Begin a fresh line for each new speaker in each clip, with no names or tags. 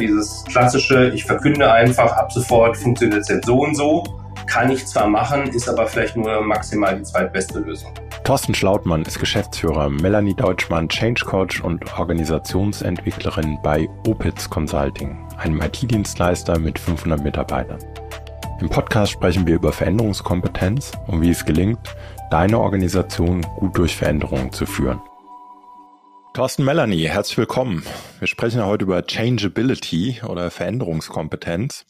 dieses klassische, ich verkünde einfach, ab sofort funktioniert es jetzt so und so. Kann ich zwar machen, ist aber vielleicht nur maximal die zweitbeste Lösung.
Thorsten Schlautmann ist Geschäftsführer, Melanie Deutschmann Change Coach und Organisationsentwicklerin bei Opitz Consulting, einem IT-Dienstleister mit 500 Mitarbeitern. Im Podcast sprechen wir über Veränderungskompetenz und wie es gelingt, deine Organisation gut durch Veränderungen zu führen. Thorsten Melanie, herzlich willkommen. Wir sprechen heute über Changeability oder Veränderungskompetenz.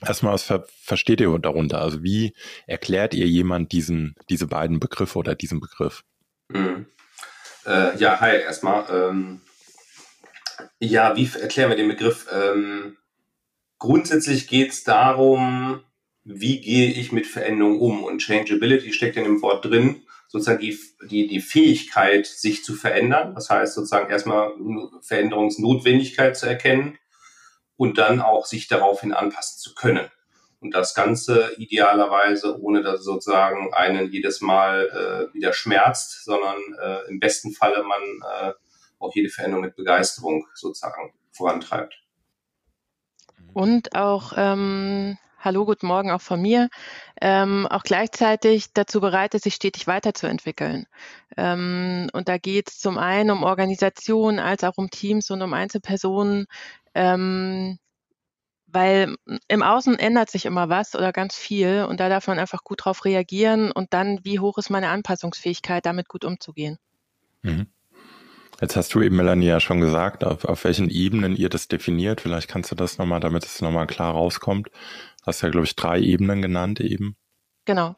Erstmal, was ver versteht ihr darunter? Also wie erklärt ihr jemand diesen, diese beiden Begriffe oder diesen Begriff?
Mhm. Äh, ja, hi erstmal. Ähm, ja, wie erklären wir den Begriff? Ähm, grundsätzlich geht es darum, wie gehe ich mit Veränderungen um? Und Changeability steckt in dem Wort drin, sozusagen die, die, die Fähigkeit, sich zu verändern. Das heißt sozusagen erstmal Veränderungsnotwendigkeit zu erkennen und dann auch sich daraufhin anpassen zu können. Und das Ganze idealerweise, ohne dass sozusagen einen jedes Mal äh, wieder schmerzt, sondern äh, im besten Falle man äh, auch jede Veränderung mit Begeisterung sozusagen vorantreibt.
Und auch, ähm, hallo, guten Morgen auch von mir, ähm, auch gleichzeitig dazu bereit ist, sich stetig weiterzuentwickeln. Ähm, und da geht es zum einen um Organisationen als auch um Teams und um Einzelpersonen, ähm, weil im Außen ändert sich immer was oder ganz viel und da darf man einfach gut drauf reagieren und dann, wie hoch ist meine Anpassungsfähigkeit, damit gut umzugehen.
Mhm. Jetzt hast du eben, Melanie, ja schon gesagt, auf, auf welchen Ebenen ihr das definiert. Vielleicht kannst du das nochmal, damit es nochmal klar rauskommt. Du hast ja, glaube ich, drei Ebenen genannt eben.
Genau.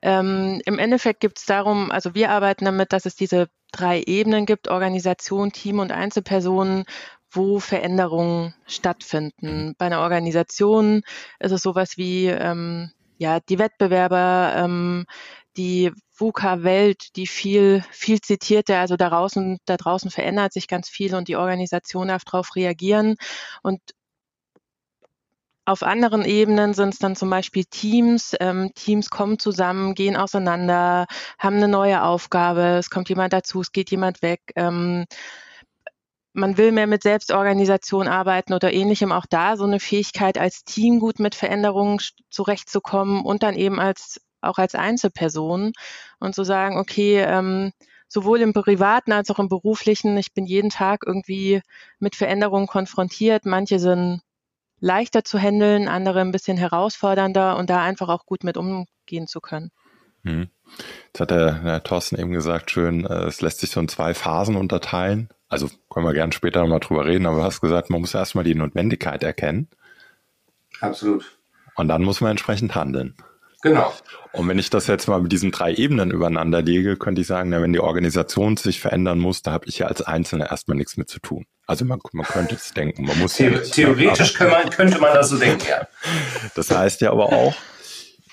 Ähm, Im Endeffekt gibt es darum, also wir arbeiten damit, dass es diese drei Ebenen gibt, Organisation, Team und Einzelpersonen, wo Veränderungen stattfinden. Bei einer Organisation ist es sowas wie ähm, ja die Wettbewerber, ähm, die VUCA-Welt, die viel, viel zitierte, also da draußen, da draußen verändert sich ganz viel und die Organisation darf darauf reagieren. Und auf anderen Ebenen sind es dann zum Beispiel Teams. Ähm, Teams kommen zusammen, gehen auseinander, haben eine neue Aufgabe, es kommt jemand dazu, es geht jemand weg. Ähm, man will mehr mit Selbstorganisation arbeiten oder ähnlichem. Auch da so eine Fähigkeit als Team gut mit Veränderungen zurechtzukommen und dann eben als auch als Einzelperson und zu sagen, okay, ähm, sowohl im privaten als auch im beruflichen, ich bin jeden Tag irgendwie mit Veränderungen konfrontiert. Manche sind leichter zu handeln, andere ein bisschen herausfordernder und da einfach auch gut mit umgehen zu können.
Hm. Jetzt hat der, der Thorsten eben gesagt, schön, äh, es lässt sich so in zwei Phasen unterteilen. Also können wir gerne später nochmal drüber reden, aber du hast gesagt, man muss erstmal die Notwendigkeit erkennen.
Absolut.
Und dann muss man entsprechend handeln.
Genau.
Und wenn ich das jetzt mal mit diesen drei Ebenen übereinander lege, könnte ich sagen, na, wenn die Organisation sich verändern muss, da habe ich ja als Einzelner erstmal nichts mit zu tun. Also man, man könnte es denken, man muss
The theoretisch man, könnte man das so denken, ja.
Das heißt ja aber auch,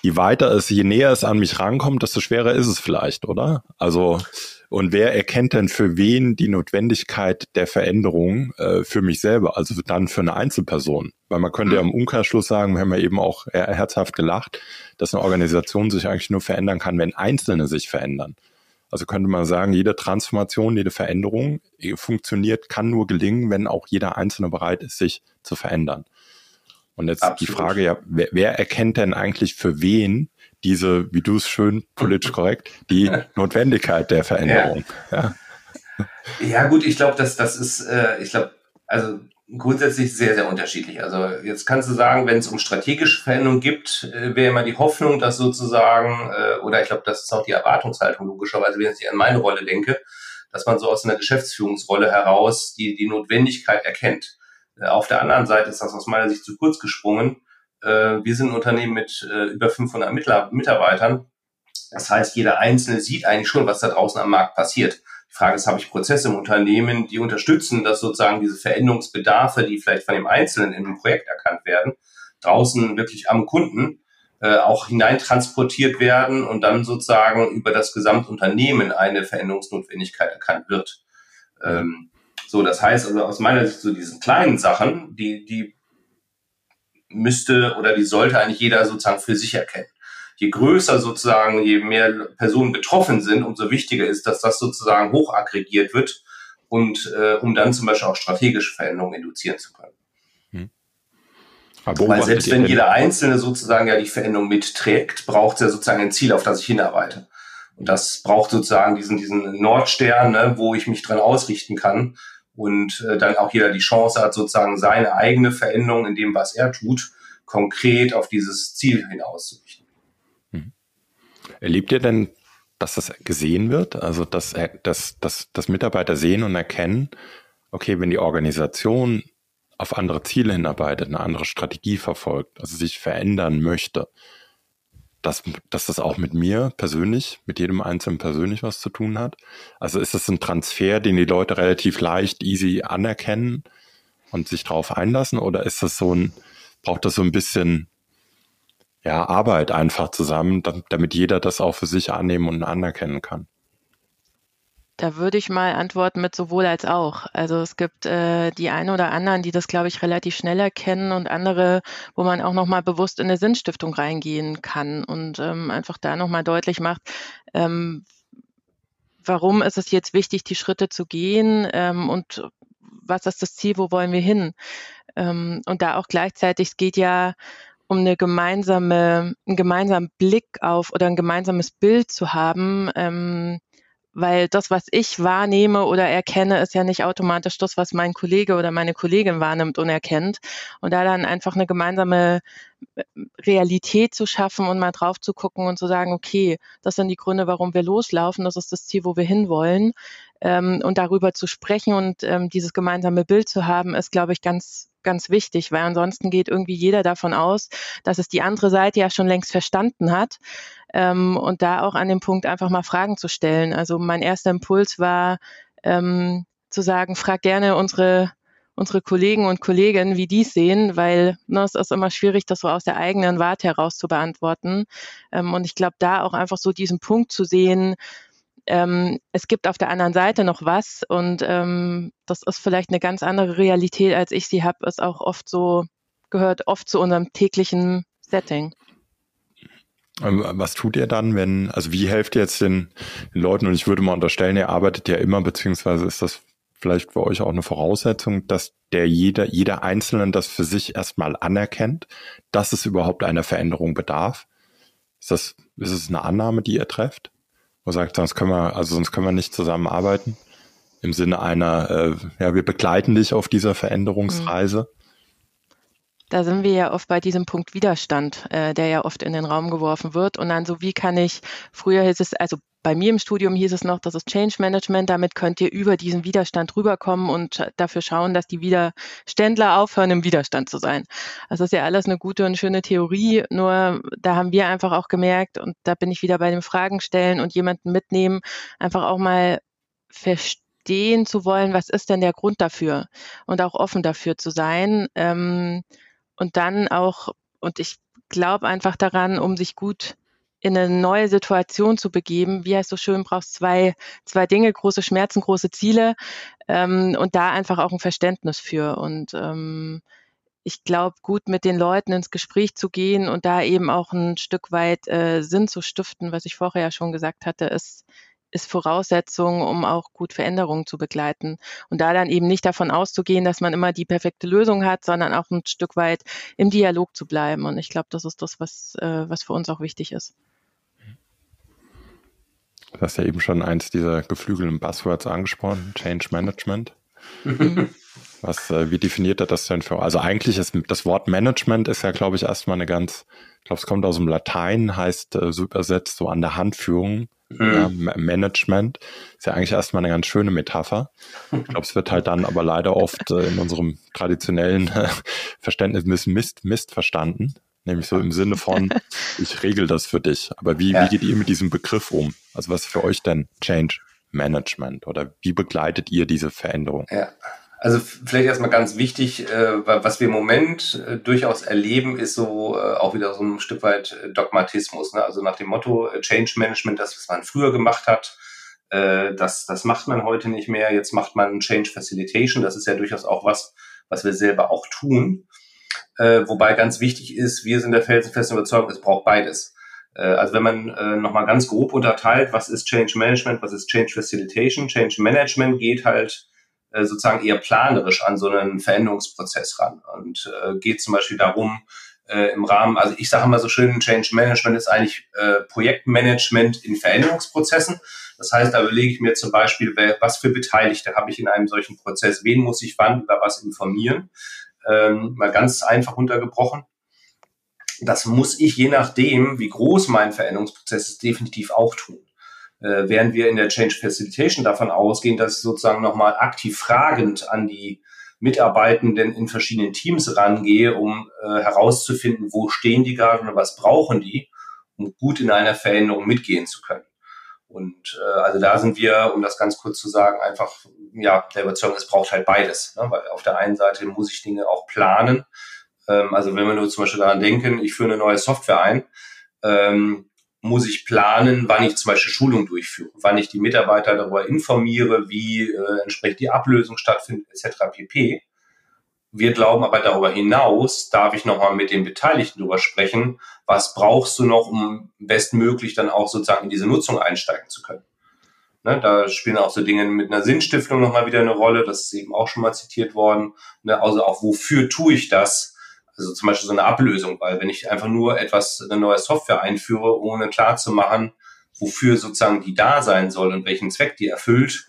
je weiter es, je näher es an mich rankommt, desto schwerer ist es vielleicht, oder? Also und wer erkennt denn für wen die Notwendigkeit der Veränderung äh, für mich selber, also dann für eine Einzelperson? Weil man könnte ja im Umkehrschluss sagen, wir haben ja eben auch herzhaft gelacht, dass eine Organisation sich eigentlich nur verändern kann, wenn Einzelne sich verändern. Also könnte man sagen, jede Transformation, jede Veränderung äh, funktioniert, kann nur gelingen, wenn auch jeder Einzelne bereit ist, sich zu verändern. Und jetzt Absolut. die Frage ja, wer, wer erkennt denn eigentlich für wen diese, wie du es schön politisch korrekt, die Notwendigkeit der Veränderung?
Ja, ja. ja gut, ich glaube, dass das ist, äh, ich glaube, also grundsätzlich sehr, sehr unterschiedlich. Also jetzt kannst du sagen, wenn es um strategische Veränderungen gibt, äh, wäre immer die Hoffnung, dass sozusagen, äh, oder ich glaube, das ist auch die Erwartungshaltung logischerweise, wenn ich an meine Rolle denke, dass man so aus einer Geschäftsführungsrolle heraus die, die Notwendigkeit erkennt. Äh, auf der anderen Seite ist das aus meiner Sicht zu kurz gesprungen. Äh, wir sind ein Unternehmen mit äh, über 500 Mitarbeitern. Das heißt, jeder Einzelne sieht eigentlich schon, was da draußen am Markt passiert. Die Frage ist, habe ich Prozesse im Unternehmen, die unterstützen, dass sozusagen diese Veränderungsbedarfe, die vielleicht von dem Einzelnen in dem Projekt erkannt werden, draußen wirklich am Kunden äh, auch hineintransportiert werden und dann sozusagen über das Gesamtunternehmen eine Veränderungsnotwendigkeit erkannt wird. Ähm, so, das heißt also aus meiner Sicht so diesen kleinen Sachen, die, die müsste oder die sollte eigentlich jeder sozusagen für sich erkennen je größer sozusagen, je mehr Personen betroffen sind, umso wichtiger ist, dass das sozusagen hochaggregiert wird und äh, um dann zum Beispiel auch strategische Veränderungen induzieren zu können. Weil selbst wenn jeder Einzelne sozusagen ja die Veränderung mitträgt, braucht es ja sozusagen ein Ziel, auf das ich hinarbeite. Und das braucht sozusagen diesen, diesen Nordstern, ne, wo ich mich dran ausrichten kann und äh, dann auch jeder die Chance hat, sozusagen seine eigene Veränderung in dem, was er tut, konkret auf dieses Ziel hinauszurichten.
Mhm. Erlebt ihr denn, dass das gesehen wird? Also, dass, dass, dass, dass Mitarbeiter sehen und erkennen, okay, wenn die Organisation auf andere Ziele hinarbeitet, eine andere Strategie verfolgt, also sich verändern möchte, dass, dass das auch mit mir persönlich, mit jedem Einzelnen persönlich was zu tun hat. Also ist das ein Transfer, den die Leute relativ leicht, easy anerkennen und sich darauf einlassen oder ist das so ein, braucht das so ein bisschen ja, Arbeit einfach zusammen, damit jeder das auch für sich annehmen und anerkennen kann?
Da würde ich mal antworten mit sowohl als auch. Also es gibt äh, die einen oder anderen, die das, glaube ich, relativ schnell erkennen und andere, wo man auch nochmal bewusst in eine Sinnstiftung reingehen kann und ähm, einfach da nochmal deutlich macht, ähm, warum ist es jetzt wichtig, die Schritte zu gehen ähm, und was ist das Ziel, wo wollen wir hin? Ähm, und da auch gleichzeitig, es geht ja um eine gemeinsame, einen gemeinsamen Blick auf oder ein gemeinsames Bild zu haben, ähm, weil das, was ich wahrnehme oder erkenne, ist ja nicht automatisch das, was mein Kollege oder meine Kollegin wahrnimmt und erkennt. Und da dann einfach eine gemeinsame äh, Realität zu schaffen und mal drauf zu gucken und zu sagen, okay, das sind die Gründe, warum wir loslaufen, das ist das Ziel, wo wir hinwollen. Ähm, und darüber zu sprechen und ähm, dieses gemeinsame Bild zu haben, ist, glaube ich, ganz ganz wichtig, weil ansonsten geht irgendwie jeder davon aus, dass es die andere Seite ja schon längst verstanden hat. Ähm, und da auch an dem Punkt einfach mal Fragen zu stellen. Also mein erster Impuls war ähm, zu sagen, frag gerne unsere unsere Kollegen und Kolleginnen, wie die es sehen, weil ne, es ist immer schwierig, das so aus der eigenen Warte heraus zu beantworten. Ähm, und ich glaube, da auch einfach so diesen Punkt zu sehen, ähm, es gibt auf der anderen Seite noch was und ähm, das ist vielleicht eine ganz andere Realität, als ich sie habe, ist auch oft so, gehört oft zu unserem täglichen Setting.
Ähm, was tut ihr dann, wenn, also wie helft ihr jetzt den, den Leuten? Und ich würde mal unterstellen, ihr arbeitet ja immer, beziehungsweise ist das vielleicht für euch auch eine Voraussetzung, dass der jeder, jeder Einzelne das für sich erstmal anerkennt, dass es überhaupt einer Veränderung bedarf. Ist das, ist es eine Annahme, die ihr trefft? Wo sagt, sonst können wir, also sonst können wir nicht zusammenarbeiten. Im Sinne einer, äh, ja, wir begleiten dich auf dieser Veränderungsreise.
Da sind wir ja oft bei diesem Punkt Widerstand, äh, der ja oft in den Raum geworfen wird. Und dann so, wie kann ich, früher hieß es, also bei mir im Studium hieß es noch, das ist Change Management. Damit könnt ihr über diesen Widerstand rüberkommen und dafür schauen, dass die Widerständler aufhören, im Widerstand zu sein. Das ist ja alles eine gute und schöne Theorie. Nur da haben wir einfach auch gemerkt, und da bin ich wieder bei den Fragen stellen und jemanden mitnehmen, einfach auch mal verstehen zu wollen, was ist denn der Grund dafür und auch offen dafür zu sein. Ähm, und dann auch, und ich glaube einfach daran, um sich gut in eine neue Situation zu begeben. Wie heißt so schön, brauchst zwei, zwei Dinge, große Schmerzen, große Ziele ähm, und da einfach auch ein Verständnis für. Und ähm, ich glaube, gut mit den Leuten ins Gespräch zu gehen und da eben auch ein Stück weit äh, Sinn zu stiften, was ich vorher ja schon gesagt hatte, ist, ist Voraussetzung, um auch gut Veränderungen zu begleiten. Und da dann eben nicht davon auszugehen, dass man immer die perfekte Lösung hat, sondern auch ein Stück weit im Dialog zu bleiben. Und ich glaube, das ist das, was, äh, was für uns auch wichtig ist.
Du hast ja eben schon eins dieser geflügelten Buzzwords angesprochen, Change Management. Mhm. Was, äh, wie definiert er das denn für? Also eigentlich ist das Wort Management ist ja, glaube ich, erstmal eine ganz, ich glaube, es kommt aus dem Latein, heißt äh, so übersetzt so an der Handführung. Mhm. Ja, Management ist ja eigentlich erstmal eine ganz schöne Metapher. Ich glaube, es wird halt dann aber leider oft äh, in unserem traditionellen Verständnis Mist, Mist verstanden. Nämlich so im Sinne von, ich regel das für dich. Aber wie, ja. wie geht ihr mit diesem Begriff um? Also was ist für euch denn Change Management oder wie begleitet ihr diese Veränderung?
Ja. Also vielleicht erstmal ganz wichtig, äh, was wir im Moment äh, durchaus erleben, ist so äh, auch wieder so ein Stück weit Dogmatismus. Ne? Also nach dem Motto Change Management, das, was man früher gemacht hat, das, das macht man heute nicht mehr. Jetzt macht man Change Facilitation. Das ist ja durchaus auch was, was wir selber auch tun. Wobei ganz wichtig ist, wir sind der felsenfesten Überzeugung, es braucht beides. Also wenn man äh, nochmal ganz grob unterteilt, was ist Change Management, was ist Change Facilitation? Change Management geht halt äh, sozusagen eher planerisch an so einen Veränderungsprozess ran und äh, geht zum Beispiel darum, äh, im Rahmen, also ich sage mal so schön, Change Management ist eigentlich äh, Projektmanagement in Veränderungsprozessen. Das heißt, da überlege ich mir zum Beispiel, wer, was für Beteiligte habe ich in einem solchen Prozess, wen muss ich wann über was informieren. Ähm, mal ganz einfach runtergebrochen. Das muss ich je nachdem, wie groß mein Veränderungsprozess ist, definitiv auch tun. Äh, während wir in der Change Facilitation davon ausgehen, dass sozusagen nochmal aktiv fragend an die Mitarbeitenden in verschiedenen Teams rangehe, um äh, herauszufinden, wo stehen die gerade und was brauchen die, um gut in einer Veränderung mitgehen zu können. Und äh, also da sind wir, um das ganz kurz zu sagen, einfach ja der Überzeugung, es braucht halt beides. Ne? Weil auf der einen Seite muss ich Dinge auch planen. Ähm, also wenn wir nur zum Beispiel daran denken, ich führe eine neue Software ein, ähm, muss ich planen, wann ich zum Beispiel Schulung durchführe, wann ich die Mitarbeiter darüber informiere, wie äh, entsprechend die Ablösung stattfindet, etc. pp. Wir glauben aber darüber hinaus, darf ich nochmal mit den Beteiligten darüber sprechen, was brauchst du noch, um bestmöglich dann auch sozusagen in diese Nutzung einsteigen zu können. Ne, da spielen auch so Dinge mit einer Sinnstiftung nochmal wieder eine Rolle, das ist eben auch schon mal zitiert worden. Ne, also auch wofür tue ich das? Also zum Beispiel so eine Ablösung, weil wenn ich einfach nur etwas, eine neue Software einführe, ohne klar zu machen, wofür sozusagen die da sein soll und welchen Zweck die erfüllt,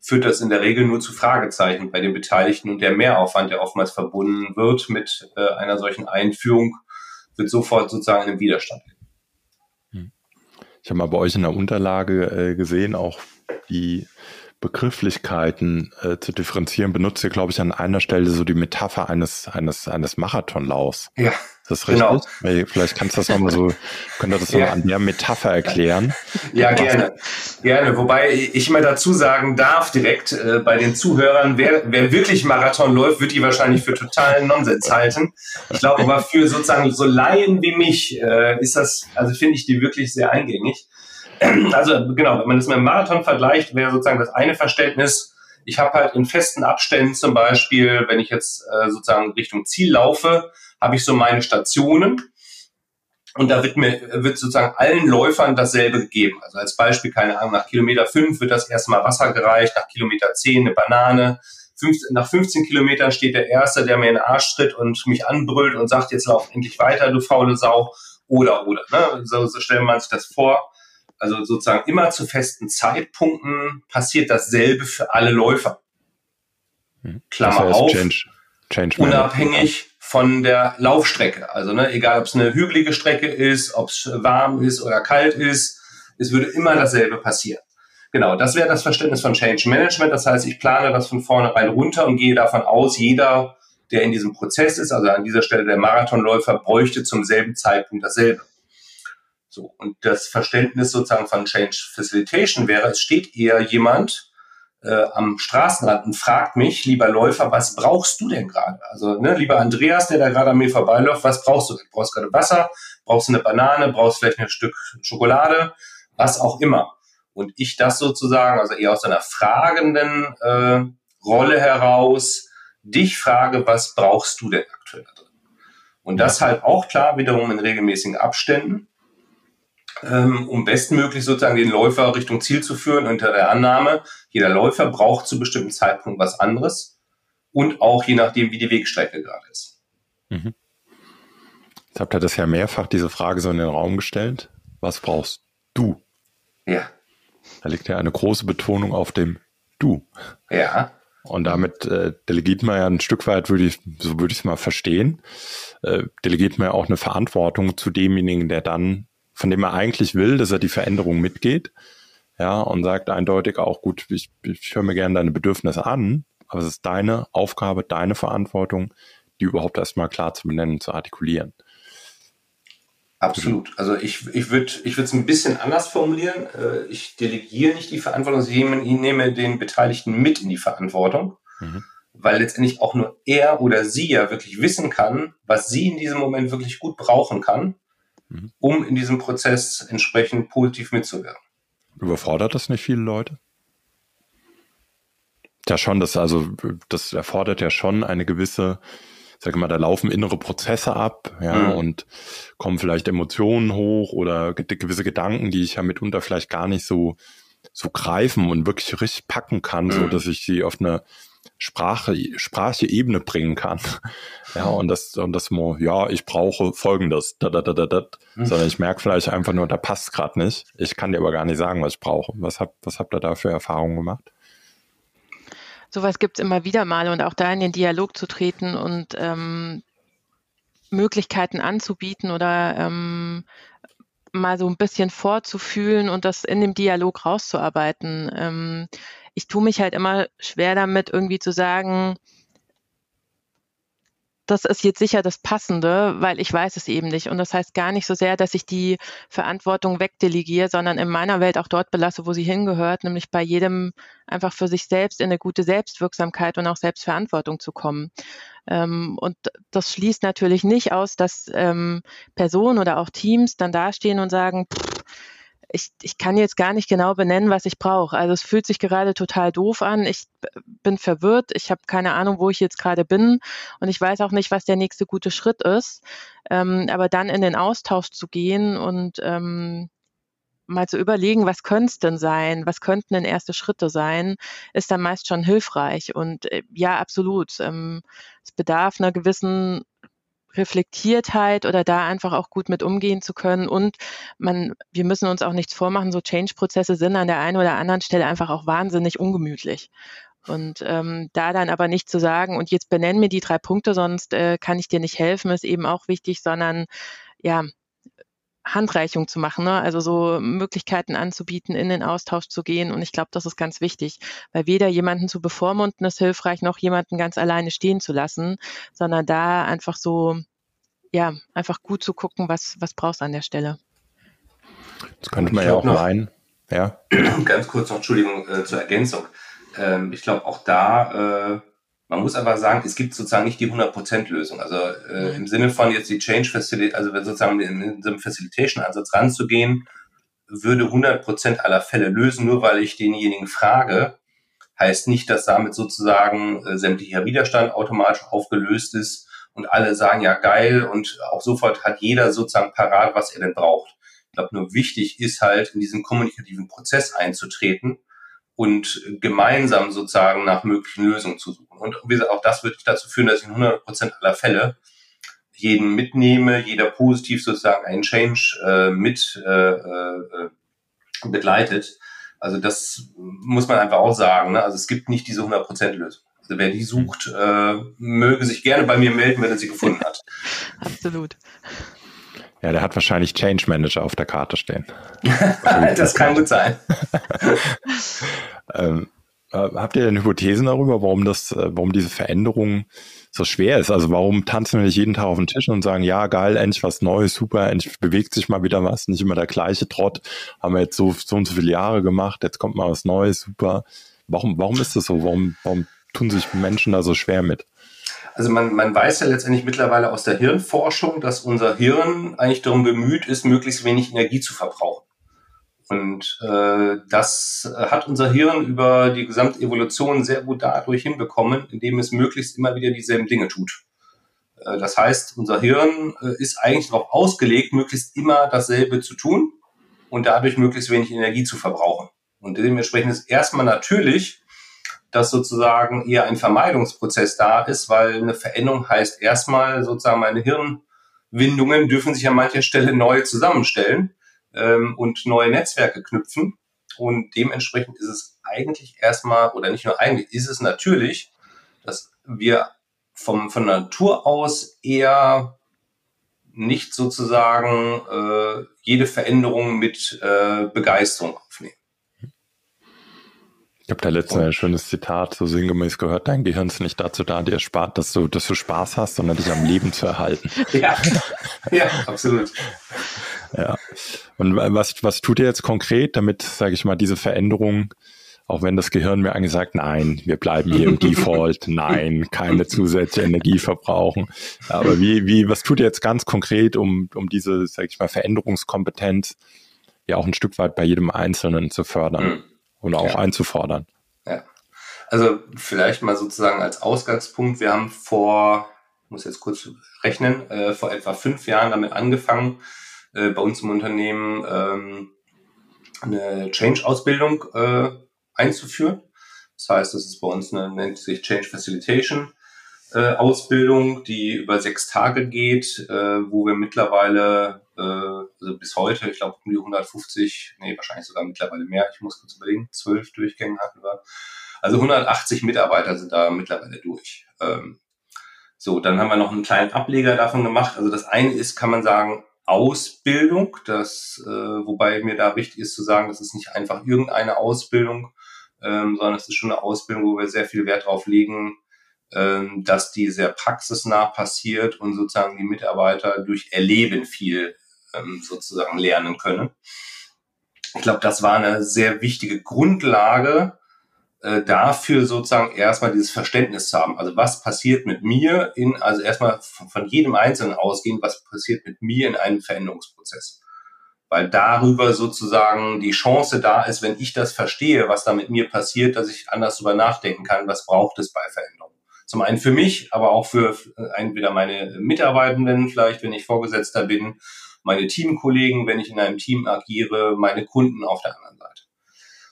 führt das in der Regel nur zu Fragezeichen bei den Beteiligten und der Mehraufwand, der oftmals verbunden wird mit äh, einer solchen Einführung, wird sofort sozusagen in den Widerstand.
Ich habe mal bei euch in der Unterlage äh, gesehen, auch die Begrifflichkeiten äh, zu differenzieren, benutzt ihr, glaube ich, an einer Stelle so die Metapher eines, eines, eines Marathonlaufs.
Ja.
Ist das richtig? Genau. Vielleicht kannst du das nochmal so, könnt ihr das ja. an der Metapher erklären?
Ja, gerne. Gerne. Wobei ich mal dazu sagen darf direkt äh, bei den Zuhörern, wer, wer wirklich Marathon läuft, wird die wahrscheinlich für totalen Nonsens halten. Ich glaube aber für sozusagen so Laien wie mich äh, ist das, also finde ich die wirklich sehr eingängig. Also genau, wenn man das mit einem Marathon vergleicht, wäre sozusagen das eine Verständnis, ich habe halt in festen Abständen zum Beispiel, wenn ich jetzt äh, sozusagen Richtung Ziel laufe, habe ich so meine Stationen und da wird mir wird sozusagen allen Läufern dasselbe gegeben. Also als Beispiel, keine Ahnung, nach Kilometer 5 wird das erste Mal Wasser gereicht, nach Kilometer 10 eine Banane, nach 15 Kilometern steht der Erste, der mir in den Arsch tritt und mich anbrüllt und sagt, jetzt lauf endlich weiter, du faule Sau, oder, oder. Ne? So, so stellen man sich das vor. Also sozusagen immer zu festen Zeitpunkten passiert dasselbe für alle Läufer. Hm. Klammer das heißt auf, Change, Change unabhängig von der Laufstrecke. Also ne, egal, ob es eine hügelige Strecke ist, ob es warm ist oder kalt ist, es würde immer dasselbe passieren. Genau, das wäre das Verständnis von Change Management. Das heißt, ich plane das von vornherein runter und gehe davon aus, jeder, der in diesem Prozess ist, also an dieser Stelle der Marathonläufer, bräuchte zum selben Zeitpunkt dasselbe. So. Und das Verständnis sozusagen von Change Facilitation wäre, es steht eher jemand äh, am Straßenrand und fragt mich, lieber Läufer, was brauchst du denn gerade? Also, ne, lieber Andreas, der da gerade an mir vorbeiläuft, was brauchst du denn? Brauchst du gerade Wasser? Brauchst du eine Banane? Brauchst du vielleicht ein Stück Schokolade? Was auch immer. Und ich das sozusagen, also eher aus einer fragenden äh, Rolle heraus, dich frage, was brauchst du denn aktuell da drin? Und das halt auch klar wiederum in regelmäßigen Abständen ähm, um bestmöglich sozusagen den Läufer Richtung Ziel zu führen, unter der Annahme, jeder Läufer braucht zu bestimmten Zeitpunkt was anderes und auch je nachdem, wie die Wegstrecke gerade ist. Mhm.
Jetzt habt ihr das ja mehrfach diese Frage so in den Raum gestellt. Was brauchst du?
Ja.
Da liegt ja eine große Betonung auf dem Du.
Ja.
Und damit äh, delegiert man ja ein Stück weit, würde ich, so würde ich es mal verstehen, äh, delegiert man ja auch eine Verantwortung zu demjenigen, der dann von dem er eigentlich will, dass er die Veränderung mitgeht. Ja, und sagt eindeutig auch, gut, ich, ich höre mir gerne deine Bedürfnisse an, aber es ist deine Aufgabe, deine Verantwortung, die überhaupt erstmal klar zu benennen, zu artikulieren.
Absolut. Also ich, ich würde ich würde es ein bisschen anders formulieren. Äh, ich delegiere nicht die Verantwortung, sondern ich nehme den Beteiligten mit in die Verantwortung, mhm. weil letztendlich auch nur er oder sie ja wirklich wissen kann, was sie in diesem Moment wirklich gut brauchen kann mhm. um in diesem Prozess entsprechend positiv mitzuwirken.
Überfordert das nicht viele Leute? Ja, schon, das also, das erfordert ja schon eine gewisse, sag ich mal, da laufen innere Prozesse ab, ja, mhm. und kommen vielleicht Emotionen hoch oder gewisse Gedanken, die ich ja mitunter vielleicht gar nicht so, so greifen und wirklich richtig packen kann, mhm. so dass ich sie auf eine Sprache, sprachliche Ebene bringen kann. Ja, und das, und das ja, ich brauche folgendes, da, da, da, da, da. Mhm. sondern ich merke vielleicht einfach nur, da passt gerade nicht. Ich kann dir aber gar nicht sagen, was ich brauche. Was habt, was habt ihr da für Erfahrungen gemacht?
Sowas gibt es immer wieder mal und auch da in den Dialog zu treten und ähm, Möglichkeiten anzubieten oder ähm, mal so ein bisschen vorzufühlen und das in dem Dialog rauszuarbeiten. Ähm, ich tue mich halt immer schwer damit, irgendwie zu sagen, das ist jetzt sicher das Passende, weil ich weiß es eben nicht. Und das heißt gar nicht so sehr, dass ich die Verantwortung wegdelegiere, sondern in meiner Welt auch dort belasse, wo sie hingehört, nämlich bei jedem einfach für sich selbst in eine gute Selbstwirksamkeit und auch Selbstverantwortung zu kommen. Ähm, und das schließt natürlich nicht aus, dass ähm, Personen oder auch Teams dann dastehen und sagen, pff, ich, ich kann jetzt gar nicht genau benennen, was ich brauche. Also es fühlt sich gerade total doof an. Ich bin verwirrt. Ich habe keine Ahnung, wo ich jetzt gerade bin. Und ich weiß auch nicht, was der nächste gute Schritt ist. Ähm, aber dann in den Austausch zu gehen und ähm, mal zu überlegen, was könnte es denn sein? Was könnten denn erste Schritte sein? Ist dann meist schon hilfreich. Und äh, ja, absolut. Ähm, es bedarf einer gewissen Reflektiertheit oder da einfach auch gut mit umgehen zu können. Und man, wir müssen uns auch nichts vormachen, so Change-Prozesse sind an der einen oder anderen Stelle einfach auch wahnsinnig ungemütlich. Und ähm, da dann aber nicht zu sagen, und jetzt benennen mir die drei Punkte, sonst äh, kann ich dir nicht helfen, ist eben auch wichtig, sondern ja, Handreichung zu machen, ne? also so Möglichkeiten anzubieten, in den Austausch zu gehen. Und ich glaube, das ist ganz wichtig, weil weder jemanden zu bevormunden ist hilfreich, noch jemanden ganz alleine stehen zu lassen, sondern da einfach so, ja, einfach gut zu gucken, was, was brauchst du an der Stelle.
Das könnte man ja auch meinen. Ja.
Ganz kurz noch, Entschuldigung, äh, zur Ergänzung. Ähm, ich glaube, auch da äh, man muss aber sagen, es gibt sozusagen nicht die 100%-Lösung. Also äh, im Sinne von jetzt die Change Facility, also sozusagen in, in so einem Facilitation-Ansatz ranzugehen, würde 100% aller Fälle lösen, nur weil ich denjenigen frage, heißt nicht, dass damit sozusagen äh, sämtlicher Widerstand automatisch aufgelöst ist und alle sagen, ja geil und auch sofort hat jeder sozusagen parat, was er denn braucht. Ich glaube, nur wichtig ist halt, in diesen kommunikativen Prozess einzutreten und gemeinsam sozusagen nach möglichen Lösungen zu suchen. Und wie gesagt, auch das wird dazu führen, dass ich in 100 Prozent aller Fälle jeden mitnehme, jeder positiv sozusagen einen Change äh, mit äh, äh, begleitet. Also das muss man einfach auch sagen. Ne? Also es gibt nicht diese 100 Prozent Lösung. Also wer die sucht, äh, möge sich gerne bei mir melden, wenn er sie gefunden hat.
Absolut.
Ja, der hat wahrscheinlich Change Manager auf der Karte stehen.
das kann gut sein.
ähm, äh, habt ihr denn Hypothesen darüber, warum das, äh, warum diese Veränderung so schwer ist? Also warum tanzen wir nicht jeden Tag auf den Tisch und sagen, ja, geil, endlich was Neues, super, endlich bewegt sich mal wieder was, nicht immer der gleiche Trott, haben wir jetzt so, so und so viele Jahre gemacht, jetzt kommt mal was Neues, super. Warum, warum ist das so? Warum, warum tun sich Menschen da so schwer mit?
Also man, man weiß ja letztendlich mittlerweile aus der Hirnforschung, dass unser Hirn eigentlich darum bemüht ist, möglichst wenig Energie zu verbrauchen. Und äh, das hat unser Hirn über die gesamte Evolution sehr gut dadurch hinbekommen, indem es möglichst immer wieder dieselben Dinge tut. Äh, das heißt, unser Hirn äh, ist eigentlich darauf ausgelegt, möglichst immer dasselbe zu tun und dadurch möglichst wenig Energie zu verbrauchen. Und dementsprechend ist erstmal natürlich dass sozusagen eher ein Vermeidungsprozess da ist, weil eine Veränderung heißt erstmal sozusagen meine Hirnwindungen dürfen sich an mancher Stelle neu zusammenstellen ähm, und neue Netzwerke knüpfen. Und dementsprechend ist es eigentlich erstmal, oder nicht nur eigentlich, ist es natürlich, dass wir vom, von Natur aus eher nicht sozusagen äh, jede Veränderung mit äh, Begeisterung aufnehmen.
Ich habe da letztens ein schönes Zitat so sinngemäß gehört, dein Gehirn ist nicht dazu da, dir spart, dass du, dass du Spaß hast, sondern dich am Leben zu erhalten.
Ja, ja absolut.
Ja. Und was, was tut ihr jetzt konkret, damit, sage ich mal, diese Veränderung, auch wenn das Gehirn mir eigentlich sagt, nein, wir bleiben hier im Default, nein, keine zusätzliche Energie verbrauchen. Aber wie, wie, was tut ihr jetzt ganz konkret, um, um diese, sage ich mal, Veränderungskompetenz ja auch ein Stück weit bei jedem Einzelnen zu fördern? Und auch ja. einzufordern.
Ja. Also vielleicht mal sozusagen als Ausgangspunkt, wir haben vor, muss jetzt kurz rechnen, äh, vor etwa fünf Jahren damit angefangen, äh, bei uns im Unternehmen ähm, eine Change-Ausbildung äh, einzuführen. Das heißt, das ist bei uns eine, nennt sich Change Facilitation äh, Ausbildung, die über sechs Tage geht, äh, wo wir mittlerweile, äh, also bis heute, ich glaube um die 150, nee, wahrscheinlich sogar mittlerweile mehr, ich muss kurz überlegen, zwölf Durchgänge hatten wir. Also 180 Mitarbeiter sind da mittlerweile durch. Ähm, so, dann haben wir noch einen kleinen Ableger davon gemacht. Also das eine ist, kann man sagen, Ausbildung, das, äh, wobei mir da wichtig ist zu sagen, das ist nicht einfach irgendeine Ausbildung, ähm, sondern es ist schon eine Ausbildung, wo wir sehr viel Wert drauf legen, ähm, dass die sehr praxisnah passiert und sozusagen die Mitarbeiter durch Erleben viel ähm, sozusagen lernen können. Ich glaube, das war eine sehr wichtige Grundlage äh, dafür sozusagen erstmal dieses Verständnis zu haben. Also was passiert mit mir in, also erstmal von, jedem Einzelnen ausgehen, was passiert mit mir in einem Veränderungsprozess weil darüber sozusagen die Chance da ist, wenn ich das verstehe, was da mit mir passiert, dass ich anders drüber nachdenken kann, was braucht es bei Veränderung. Zum einen für mich, aber auch für entweder meine Mitarbeitenden, vielleicht wenn ich Vorgesetzter bin, meine Teamkollegen, wenn ich in einem Team agiere, meine Kunden auf der anderen Seite.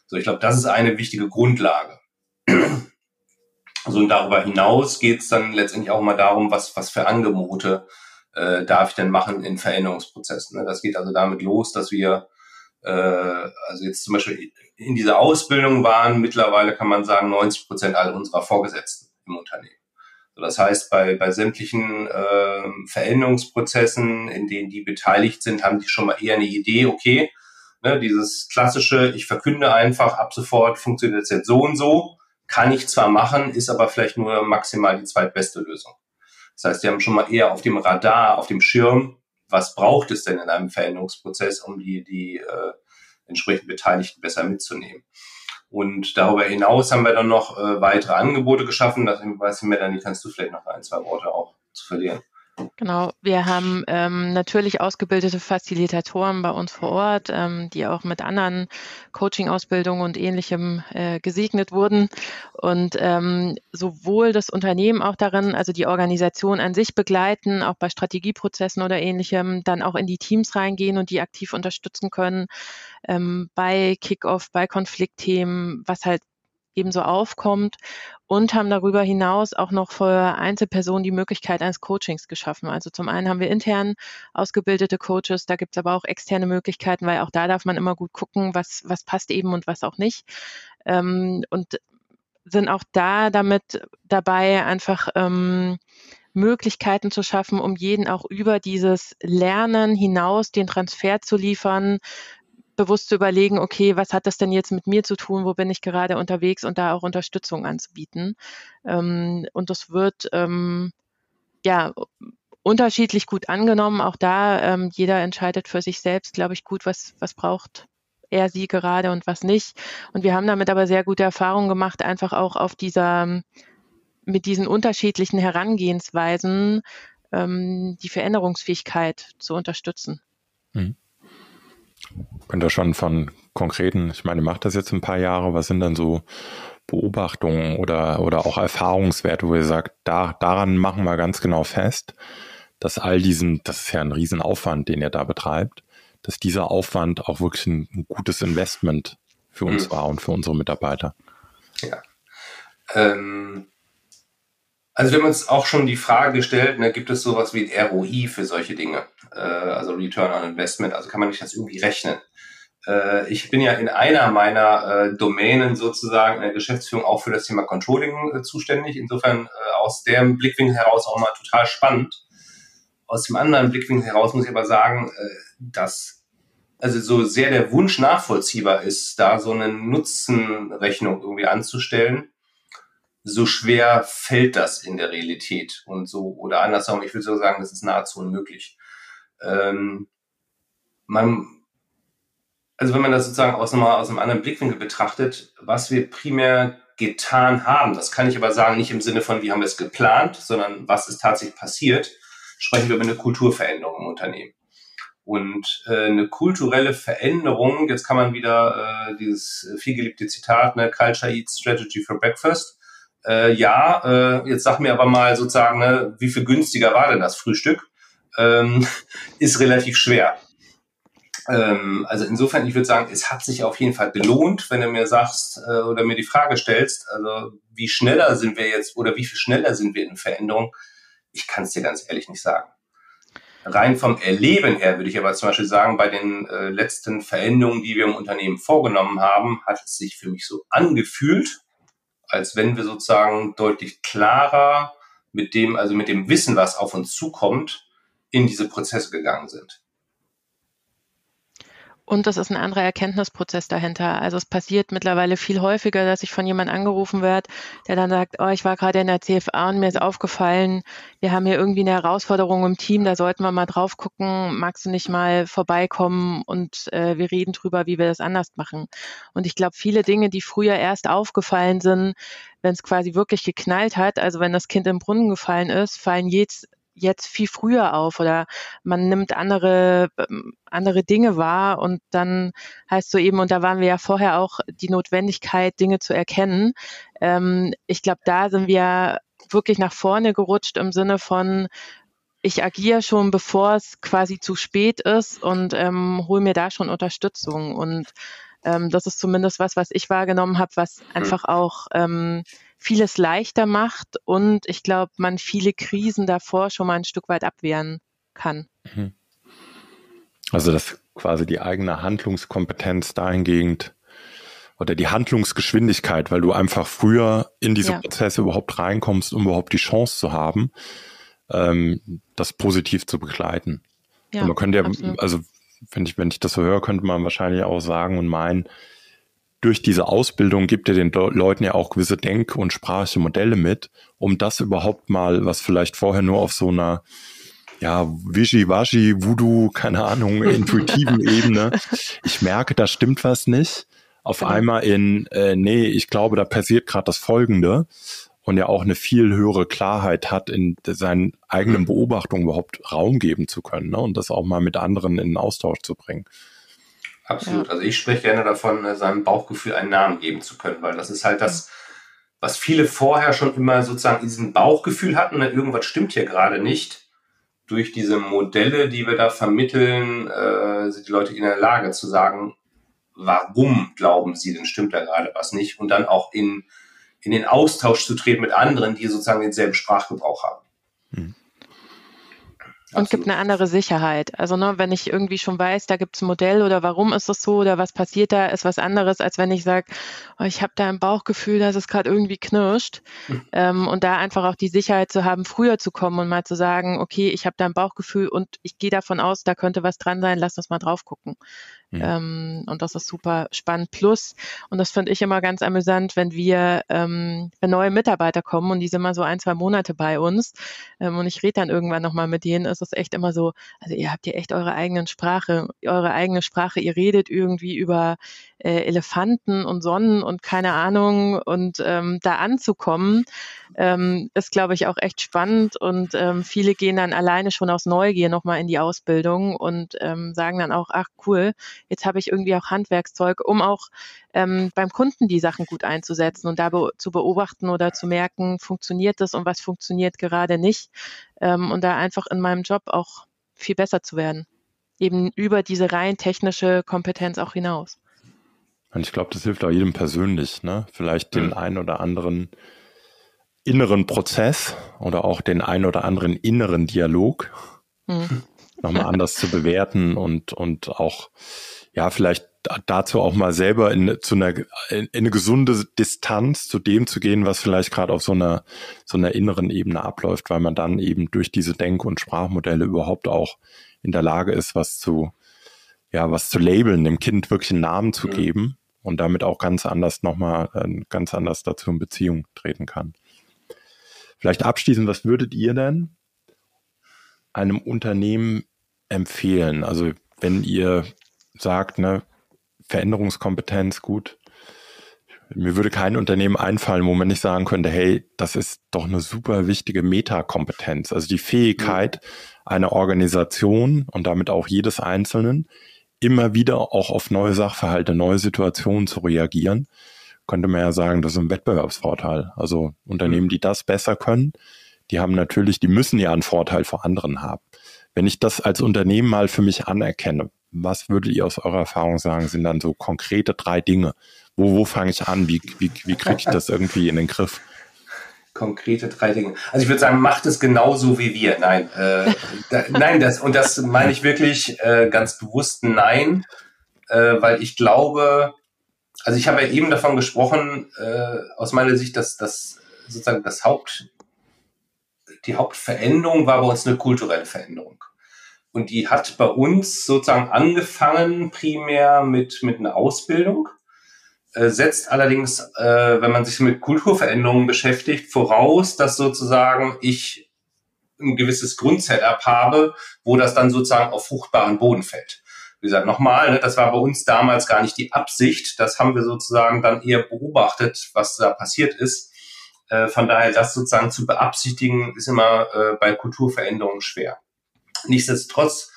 So, ich glaube, das ist eine wichtige Grundlage. So, und darüber hinaus geht es dann letztendlich auch mal darum, was, was für Angebote äh, darf ich denn machen in Veränderungsprozessen. Ne? Das geht also damit los, dass wir äh, also jetzt zum Beispiel in dieser Ausbildung waren mittlerweile, kann man sagen, 90 Prozent all unserer Vorgesetzten im Unternehmen. Das heißt, bei, bei sämtlichen äh, Veränderungsprozessen, in denen die beteiligt sind, haben die schon mal eher eine Idee, okay, ne, dieses klassische, ich verkünde einfach, ab sofort funktioniert es jetzt so und so, kann ich zwar machen, ist aber vielleicht nur maximal die zweitbeste Lösung. Das heißt, die haben schon mal eher auf dem Radar, auf dem Schirm, was braucht es denn in einem Veränderungsprozess, um die, die äh, entsprechend Beteiligten besser mitzunehmen. Und darüber hinaus haben wir dann noch äh, weitere Angebote geschaffen. Das weiß ich mir dann, die kannst du vielleicht noch ein, zwei Worte auch zu verlieren.
Genau, wir haben ähm, natürlich ausgebildete Facilitatoren bei uns vor Ort, ähm, die auch mit anderen Coaching-Ausbildungen und ähnlichem äh, gesegnet wurden. Und ähm, sowohl das Unternehmen auch darin, also die Organisation an sich begleiten, auch bei Strategieprozessen oder ähnlichem, dann auch in die Teams reingehen und die aktiv unterstützen können ähm, bei Kickoff, bei Konfliktthemen, was halt ebenso aufkommt und haben darüber hinaus auch noch für Einzelpersonen die Möglichkeit eines Coachings geschaffen. Also zum einen haben wir intern ausgebildete Coaches, da gibt es aber auch externe Möglichkeiten, weil auch da darf man immer gut gucken, was, was passt eben und was auch nicht. Ähm, und sind auch da damit dabei, einfach ähm, Möglichkeiten zu schaffen, um jeden auch über dieses Lernen hinaus den Transfer zu liefern, bewusst zu überlegen, okay, was hat das denn jetzt mit mir zu tun, wo bin ich gerade unterwegs und da auch Unterstützung anzubieten. Ähm, und das wird ähm, ja unterschiedlich gut angenommen. Auch da, ähm, jeder entscheidet für sich selbst, glaube ich, gut, was, was braucht er sie gerade und was nicht. Und wir haben damit aber sehr gute Erfahrungen gemacht, einfach auch auf dieser, mit diesen unterschiedlichen Herangehensweisen ähm, die Veränderungsfähigkeit zu unterstützen. Mhm
könnt ihr schon von konkreten, ich meine, macht das jetzt ein paar Jahre, was sind dann so Beobachtungen oder, oder auch Erfahrungswerte, wo ihr sagt, da, daran machen wir ganz genau fest, dass all diesen, das ist ja ein Riesenaufwand, den ihr da betreibt, dass dieser Aufwand auch wirklich ein, ein gutes Investment für uns mhm. war und für unsere Mitarbeiter.
Ja. Ähm, also wir haben uns auch schon die Frage gestellt, ne, gibt es sowas wie ein ROI für solche Dinge? Äh, also Return on Investment, also kann man nicht das irgendwie rechnen? Äh, ich bin ja in einer meiner äh, Domänen sozusagen in der Geschäftsführung auch für das Thema Controlling äh, zuständig. Insofern äh, aus dem Blickwinkel heraus auch mal total spannend. Aus dem anderen Blickwinkel heraus muss ich aber sagen, äh, dass also so sehr der Wunsch nachvollziehbar ist, da so eine Nutzenrechnung irgendwie anzustellen so schwer fällt das in der Realität und so, oder andersherum, ich würde so sagen, das ist nahezu unmöglich. Ähm, man, also wenn man das sozusagen aus, nochmal aus einem anderen Blickwinkel betrachtet, was wir primär getan haben, das kann ich aber sagen, nicht im Sinne von, wie haben wir es geplant, sondern was ist tatsächlich passiert, sprechen wir über eine Kulturveränderung im Unternehmen. Und äh, eine kulturelle Veränderung, jetzt kann man wieder äh, dieses vielgeliebte Zitat, ne, Culture Eats Strategy for Breakfast, äh, ja, äh, jetzt sag mir aber mal sozusagen, ne, wie viel günstiger war denn das Frühstück? Ähm, ist relativ schwer. Ähm, also insofern, ich würde sagen, es hat sich auf jeden Fall gelohnt, wenn du mir sagst äh, oder mir die Frage stellst, also wie schneller sind wir jetzt oder wie viel schneller sind wir in Veränderung? Ich kann es dir ganz ehrlich nicht sagen. Rein vom Erleben her würde ich aber zum Beispiel sagen, bei den äh, letzten Veränderungen, die wir im Unternehmen vorgenommen haben, hat es sich für mich so angefühlt, als wenn wir sozusagen deutlich klarer mit dem, also mit dem Wissen, was auf uns zukommt, in diese Prozesse gegangen sind.
Und das ist ein anderer Erkenntnisprozess dahinter. Also es passiert mittlerweile viel häufiger, dass ich von jemandem angerufen werde, der dann sagt, oh, ich war gerade in der CFA und mir ist aufgefallen, wir haben hier irgendwie eine Herausforderung im Team, da sollten wir mal drauf gucken, magst du nicht mal vorbeikommen und äh, wir reden drüber, wie wir das anders machen. Und ich glaube, viele Dinge, die früher erst aufgefallen sind, wenn es quasi wirklich geknallt hat, also wenn das Kind im Brunnen gefallen ist, fallen jetzt jetzt viel früher auf oder man nimmt andere, ähm, andere Dinge wahr und dann heißt so eben, und da waren wir ja vorher auch die Notwendigkeit, Dinge zu erkennen. Ähm, ich glaube, da sind wir wirklich nach vorne gerutscht im Sinne von, ich agiere schon, bevor es quasi zu spät ist und ähm, hole mir da schon Unterstützung. Und ähm, das ist zumindest was, was ich wahrgenommen habe, was hm. einfach auch ähm, vieles leichter macht und ich glaube, man viele Krisen davor schon mal ein Stück weit abwehren kann. Mhm.
Also dass quasi die eigene Handlungskompetenz dahingehend oder die Handlungsgeschwindigkeit, weil du einfach früher in diese ja. Prozesse überhaupt reinkommst, um überhaupt die Chance zu haben, ähm, das positiv zu begleiten. Ja, und man könnte ja, absolut. also wenn ich, wenn ich das so höre, könnte man wahrscheinlich auch sagen und meinen, durch diese Ausbildung gibt ihr den Leuten ja auch gewisse Denk- und sprachliche Modelle mit, um das überhaupt mal, was vielleicht vorher nur auf so einer ja, Wischi-Waschi, Voodoo, keine Ahnung, intuitiven Ebene. Ich merke, da stimmt was nicht. Auf genau. einmal in, äh, nee, ich glaube, da passiert gerade das Folgende und ja auch eine viel höhere Klarheit hat, in seinen eigenen Beobachtungen überhaupt Raum geben zu können ne? und das auch mal mit anderen in den Austausch zu bringen.
Absolut. Ja. Also ich spreche gerne davon, äh, seinem Bauchgefühl einen Namen geben zu können, weil das ist halt das, was viele vorher schon immer sozusagen diesen Bauchgefühl hatten, ne, irgendwas stimmt hier gerade nicht. Durch diese Modelle, die wir da vermitteln, äh, sind die Leute in der Lage zu sagen, warum glauben sie denn stimmt da gerade was nicht und dann auch in, in den Austausch zu treten mit anderen, die sozusagen denselben Sprachgebrauch haben. Hm.
Und gibt eine andere Sicherheit. Also ne, wenn ich irgendwie schon weiß, da gibt es ein Modell oder warum ist das so oder was passiert da, ist was anderes, als wenn ich sage, oh, ich habe da ein Bauchgefühl, dass es gerade irgendwie knirscht. Mhm. Ähm, und da einfach auch die Sicherheit zu haben, früher zu kommen und mal zu sagen, okay, ich habe da ein Bauchgefühl und ich gehe davon aus, da könnte was dran sein, lass uns mal drauf gucken. Mhm. Ähm, und das ist super spannend. Plus, und das finde ich immer ganz amüsant, wenn wir, ähm, wenn neue Mitarbeiter kommen und die sind mal so ein, zwei Monate bei uns ähm, und ich rede dann irgendwann nochmal mit denen, ist es echt immer so, also ihr habt ja echt eure eigenen Sprache, eure eigene Sprache, ihr redet irgendwie über äh, Elefanten und Sonnen und keine Ahnung und ähm, da anzukommen, ähm, ist, glaube ich, auch echt spannend und ähm, viele gehen dann alleine schon aus Neugier nochmal in die Ausbildung und ähm, sagen dann auch, ach cool, jetzt habe ich irgendwie auch Handwerkszeug, um auch ähm, beim Kunden die Sachen gut einzusetzen und da be zu beobachten oder zu merken, funktioniert das und was funktioniert gerade nicht ähm, und da einfach in meinem Job auch viel besser zu werden. Eben über diese rein technische Kompetenz auch hinaus.
Und ich glaube, das hilft auch jedem persönlich, ne? Vielleicht den mhm. einen oder anderen inneren Prozess oder auch den einen oder anderen inneren Dialog mhm. nochmal anders zu bewerten und, und auch, ja, vielleicht dazu auch mal selber in, zu einer, in eine gesunde Distanz zu dem zu gehen, was vielleicht gerade auf so einer, so einer inneren Ebene abläuft, weil man dann eben durch diese Denk- und Sprachmodelle überhaupt auch in der Lage ist, was zu, ja, was zu labeln, dem Kind wirklich einen Namen zu mhm. geben und damit auch ganz anders nochmal, äh, ganz anders dazu in Beziehung treten kann. Vielleicht abschließend, was würdet ihr denn einem Unternehmen empfehlen? Also wenn ihr sagt, ne, Veränderungskompetenz, gut, mir würde kein Unternehmen einfallen, wo man nicht sagen könnte, hey, das ist doch eine super wichtige Metakompetenz. Also die Fähigkeit einer Organisation und damit auch jedes Einzelnen, immer wieder auch auf neue Sachverhalte, neue Situationen zu reagieren, könnte man ja sagen, das ist ein Wettbewerbsvorteil. Also Unternehmen, mhm. die das besser können, die haben natürlich, die müssen ja einen Vorteil vor anderen haben. Wenn ich das als Unternehmen mal für mich anerkenne, was würdet ihr aus eurer Erfahrung sagen, sind dann so konkrete drei Dinge? Wo, wo fange ich an? Wie, wie, wie kriege ich das irgendwie in den Griff?
Konkrete drei Dinge. Also ich würde sagen, macht es genauso wie wir. Nein, äh, da, nein, das und das meine ich wirklich äh, ganz bewusst nein, äh, weil ich glaube, also ich habe ja eben davon gesprochen, äh, aus meiner Sicht, dass das sozusagen das Haupt, die Hauptveränderung war bei uns eine kulturelle Veränderung. Und die hat bei uns sozusagen angefangen primär mit, mit einer Ausbildung, setzt allerdings, äh, wenn man sich mit Kulturveränderungen beschäftigt, voraus, dass sozusagen ich ein gewisses Grundsetup habe, wo das dann sozusagen auf fruchtbaren Boden fällt. Wie gesagt, nochmal, ne, das war bei uns damals gar nicht die Absicht. Das haben wir sozusagen dann eher beobachtet, was da passiert ist. Äh, von daher, das sozusagen zu beabsichtigen, ist immer äh, bei Kulturveränderungen schwer. Nichtsdestotrotz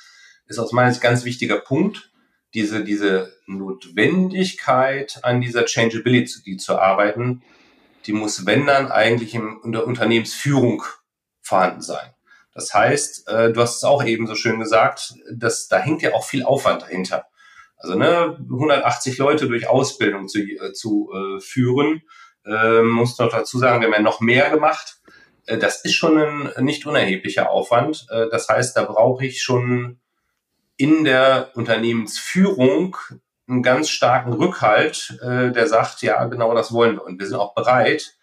ist aus meiner Sicht ganz wichtiger Punkt, diese, diese Notwendigkeit, an dieser Changeability zu arbeiten, die muss, wenn dann, eigentlich in der Unternehmensführung vorhanden sein. Das heißt, äh, du hast es auch eben so schön gesagt, dass, da hängt ja auch viel Aufwand dahinter. Also ne, 180 Leute durch Ausbildung zu, äh, zu äh, führen, äh, muss noch dazu sagen, wir haben ja noch mehr gemacht. Äh, das ist schon ein nicht unerheblicher Aufwand. Äh, das heißt, da brauche ich schon in der Unternehmensführung einen ganz starken Rückhalt, äh, der sagt, ja, genau das wollen wir. Und wir sind auch bereit,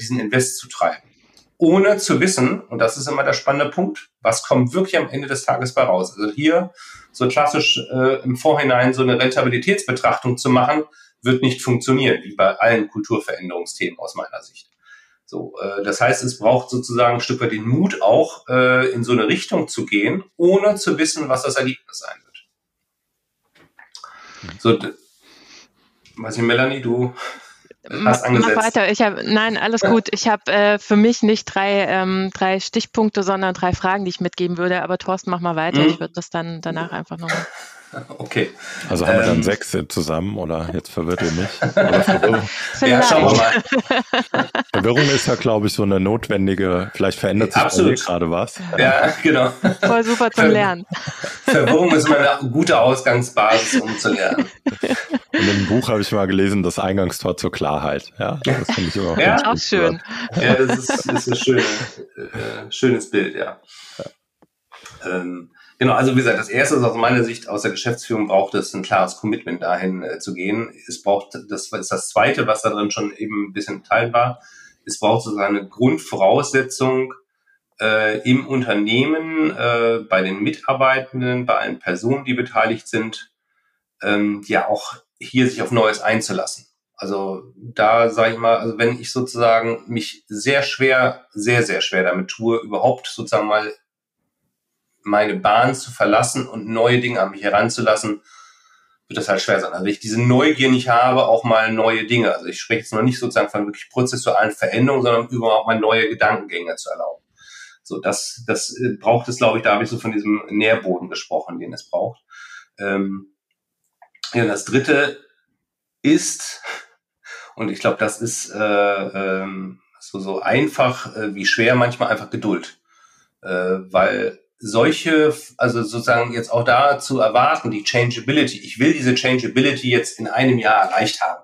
diesen Invest zu treiben. Ohne zu wissen, und das ist immer der spannende Punkt, was kommt wirklich am Ende des Tages bei raus. Also hier so klassisch äh, im Vorhinein so eine Rentabilitätsbetrachtung zu machen, wird nicht funktionieren, wie bei allen Kulturveränderungsthemen aus meiner Sicht. So, äh, das heißt, es braucht sozusagen ein Stück weit den Mut auch, äh, in so eine Richtung zu gehen, ohne zu wissen, was das Ergebnis sein wird. So, weiß ich, Melanie, du hast angesetzt.
Mach weiter. Ich habe, nein, alles gut. Ich habe äh, für mich nicht drei, ähm, drei Stichpunkte, sondern drei Fragen, die ich mitgeben würde. Aber Thorsten, mach mal weiter. Mhm. Ich würde das dann danach einfach nochmal.
Okay.
Also haben wir dann ähm, sechs zusammen oder jetzt verwirrt ihr mich? Verwirrung?
ja, schauen wir mal.
Verwirrung ist ja, glaube ich, so eine notwendige, vielleicht verändert sich Absolut. gerade was.
Ja, genau.
Voll super zum Lernen.
Verwirrung ist immer eine gute Ausgangsbasis, um zu lernen.
In dem Buch habe ich mal gelesen, das Eingangstor zur Klarheit. Ja, das
finde ich immer ja, auch schön.
Ja, das ist, das ist ein schöne, äh, schönes Bild, ja. ja. Ähm, Genau, also wie gesagt, das erste ist aus meiner Sicht aus der Geschäftsführung braucht es ein klares Commitment dahin äh, zu gehen. Es braucht, das ist das zweite, was da drin schon eben ein bisschen Teil war. Es braucht sozusagen eine Grundvoraussetzung äh, im Unternehmen, äh, bei den Mitarbeitenden, bei allen Personen, die beteiligt sind, ähm, ja auch hier sich auf Neues einzulassen. Also da sage ich mal, also wenn ich sozusagen mich sehr schwer, sehr, sehr schwer damit tue, überhaupt sozusagen mal meine Bahn zu verlassen und neue Dinge an mich heranzulassen, wird das halt schwer sein. Also wenn ich diese Neugier nicht habe, auch mal neue Dinge. Also ich spreche jetzt noch nicht sozusagen von wirklich prozessualen Veränderungen, sondern überhaupt mal neue Gedankengänge zu erlauben. So, das, das äh, braucht es, glaube ich, da habe ich so von diesem Nährboden gesprochen, den es braucht. Ähm, ja, das dritte ist, und ich glaube, das ist äh, ähm, so, so einfach äh, wie schwer manchmal einfach Geduld. Äh, weil solche, also sozusagen jetzt auch da zu erwarten, die Changeability, ich will diese Changeability jetzt in einem Jahr erreicht haben.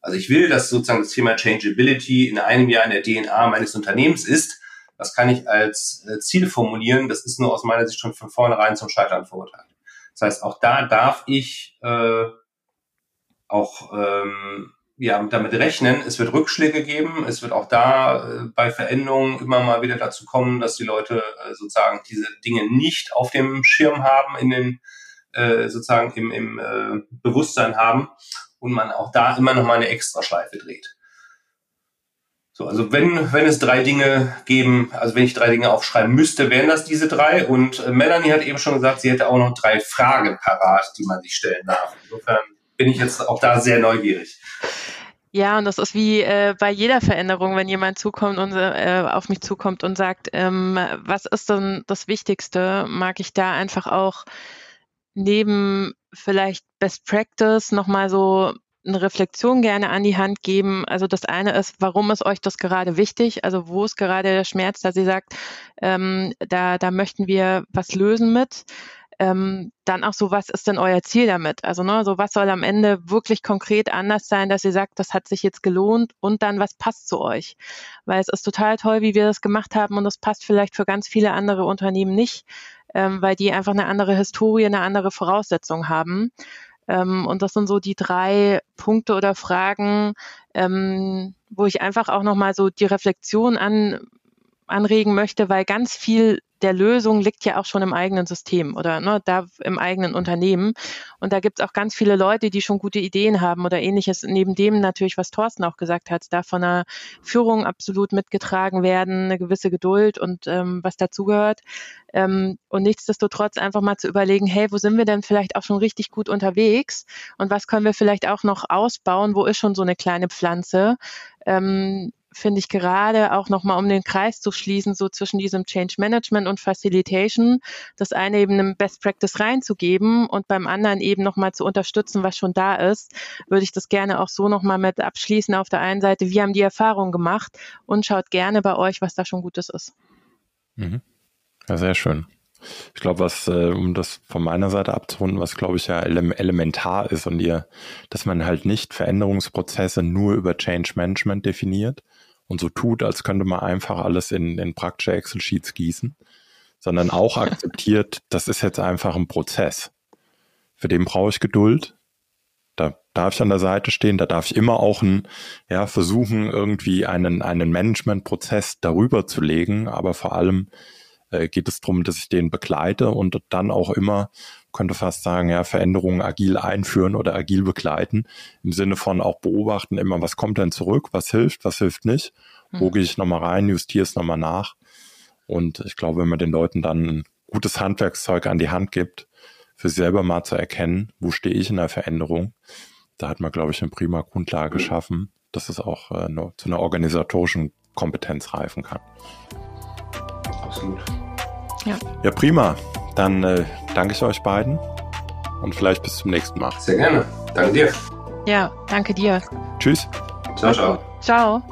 Also ich will, dass sozusagen das Thema Changeability in einem Jahr in der DNA meines Unternehmens ist. Das kann ich als äh, Ziel formulieren. Das ist nur aus meiner Sicht schon von vornherein zum Scheitern verurteilt. Das heißt, auch da darf ich äh, auch ähm, ja, damit rechnen, es wird Rückschläge geben, es wird auch da äh, bei Veränderungen immer mal wieder dazu kommen, dass die Leute äh, sozusagen diese Dinge nicht auf dem Schirm haben, in den äh, sozusagen im, im äh, Bewusstsein haben und man auch da immer noch mal eine Extraschleife dreht. So, also wenn, wenn es drei Dinge geben, also wenn ich drei Dinge aufschreiben müsste, wären das diese drei. Und äh, Melanie hat eben schon gesagt, sie hätte auch noch drei Fragen parat, die man sich stellen darf. Insofern bin ich jetzt auch da sehr neugierig.
Ja, und das ist wie äh, bei jeder Veränderung, wenn jemand zukommt und äh, auf mich zukommt und sagt, ähm, was ist denn das Wichtigste, mag ich da einfach auch neben vielleicht Best Practice nochmal so eine Reflexion gerne an die Hand geben. Also das eine ist, warum ist euch das gerade wichtig? Also wo ist gerade der Schmerz, dass sie sagt, ähm, da, da möchten wir was lösen mit? Ähm, dann auch so, was ist denn euer Ziel damit? Also ne, so was soll am Ende wirklich konkret anders sein, dass ihr sagt, das hat sich jetzt gelohnt und dann was passt zu euch? Weil es ist total toll, wie wir das gemacht haben und das passt vielleicht für ganz viele andere Unternehmen nicht, ähm, weil die einfach eine andere Historie, eine andere Voraussetzung haben. Ähm, und das sind so die drei Punkte oder Fragen, ähm, wo ich einfach auch nochmal so die Reflexion an, anregen möchte, weil ganz viel der Lösung liegt ja auch schon im eigenen System oder ne, da im eigenen Unternehmen. Und da gibt es auch ganz viele Leute, die schon gute Ideen haben oder ähnliches. Neben dem natürlich, was Thorsten auch gesagt hat, da von einer Führung absolut mitgetragen werden, eine gewisse Geduld und ähm, was dazugehört. Ähm, und nichtsdestotrotz einfach mal zu überlegen, hey, wo sind wir denn vielleicht auch schon richtig gut unterwegs und was können wir vielleicht auch noch ausbauen? Wo ist schon so eine kleine Pflanze? Ähm, finde ich gerade auch nochmal, um den Kreis zu schließen, so zwischen diesem Change Management und Facilitation, das eine eben einem Best Practice reinzugeben und beim anderen eben nochmal zu unterstützen, was schon da ist, würde ich das gerne auch so nochmal mit abschließen. Auf der einen Seite, wir haben die Erfahrung gemacht und schaut gerne bei euch, was da schon Gutes ist.
Mhm. Ja, sehr schön. Ich glaube, was, äh, um das von meiner Seite abzurunden, was glaube ich ja elementar ist und ihr, dass man halt nicht Veränderungsprozesse nur über Change Management definiert, und so tut, als könnte man einfach alles in, in praktische Excel-Sheets gießen, sondern auch akzeptiert, das ist jetzt einfach ein Prozess. Für den brauche ich Geduld. Da darf ich an der Seite stehen, da darf ich immer auch ein, ja, versuchen, irgendwie einen, einen Management-Prozess darüber zu legen, aber vor allem äh, geht es darum, dass ich den begleite und dann auch immer, könnte fast sagen, ja, Veränderungen agil einführen oder agil begleiten, im Sinne von auch beobachten, immer, was kommt denn zurück, was hilft, was hilft nicht, wo mhm. gehe ich nochmal rein, justiere es nochmal nach. Und ich glaube, wenn man den Leuten dann ein gutes Handwerkszeug an die Hand gibt, für sich selber mal zu erkennen, wo stehe ich in der Veränderung, da hat man, glaube ich, eine prima Grundlage geschaffen, dass es auch äh, zu einer organisatorischen Kompetenz reifen kann. Absolut. Ja, ja prima. Dann äh, danke ich euch beiden und vielleicht bis zum nächsten Mal.
Sehr gerne. Danke dir.
Ja, danke dir.
Tschüss.
Ciao, ciao.
Ciao.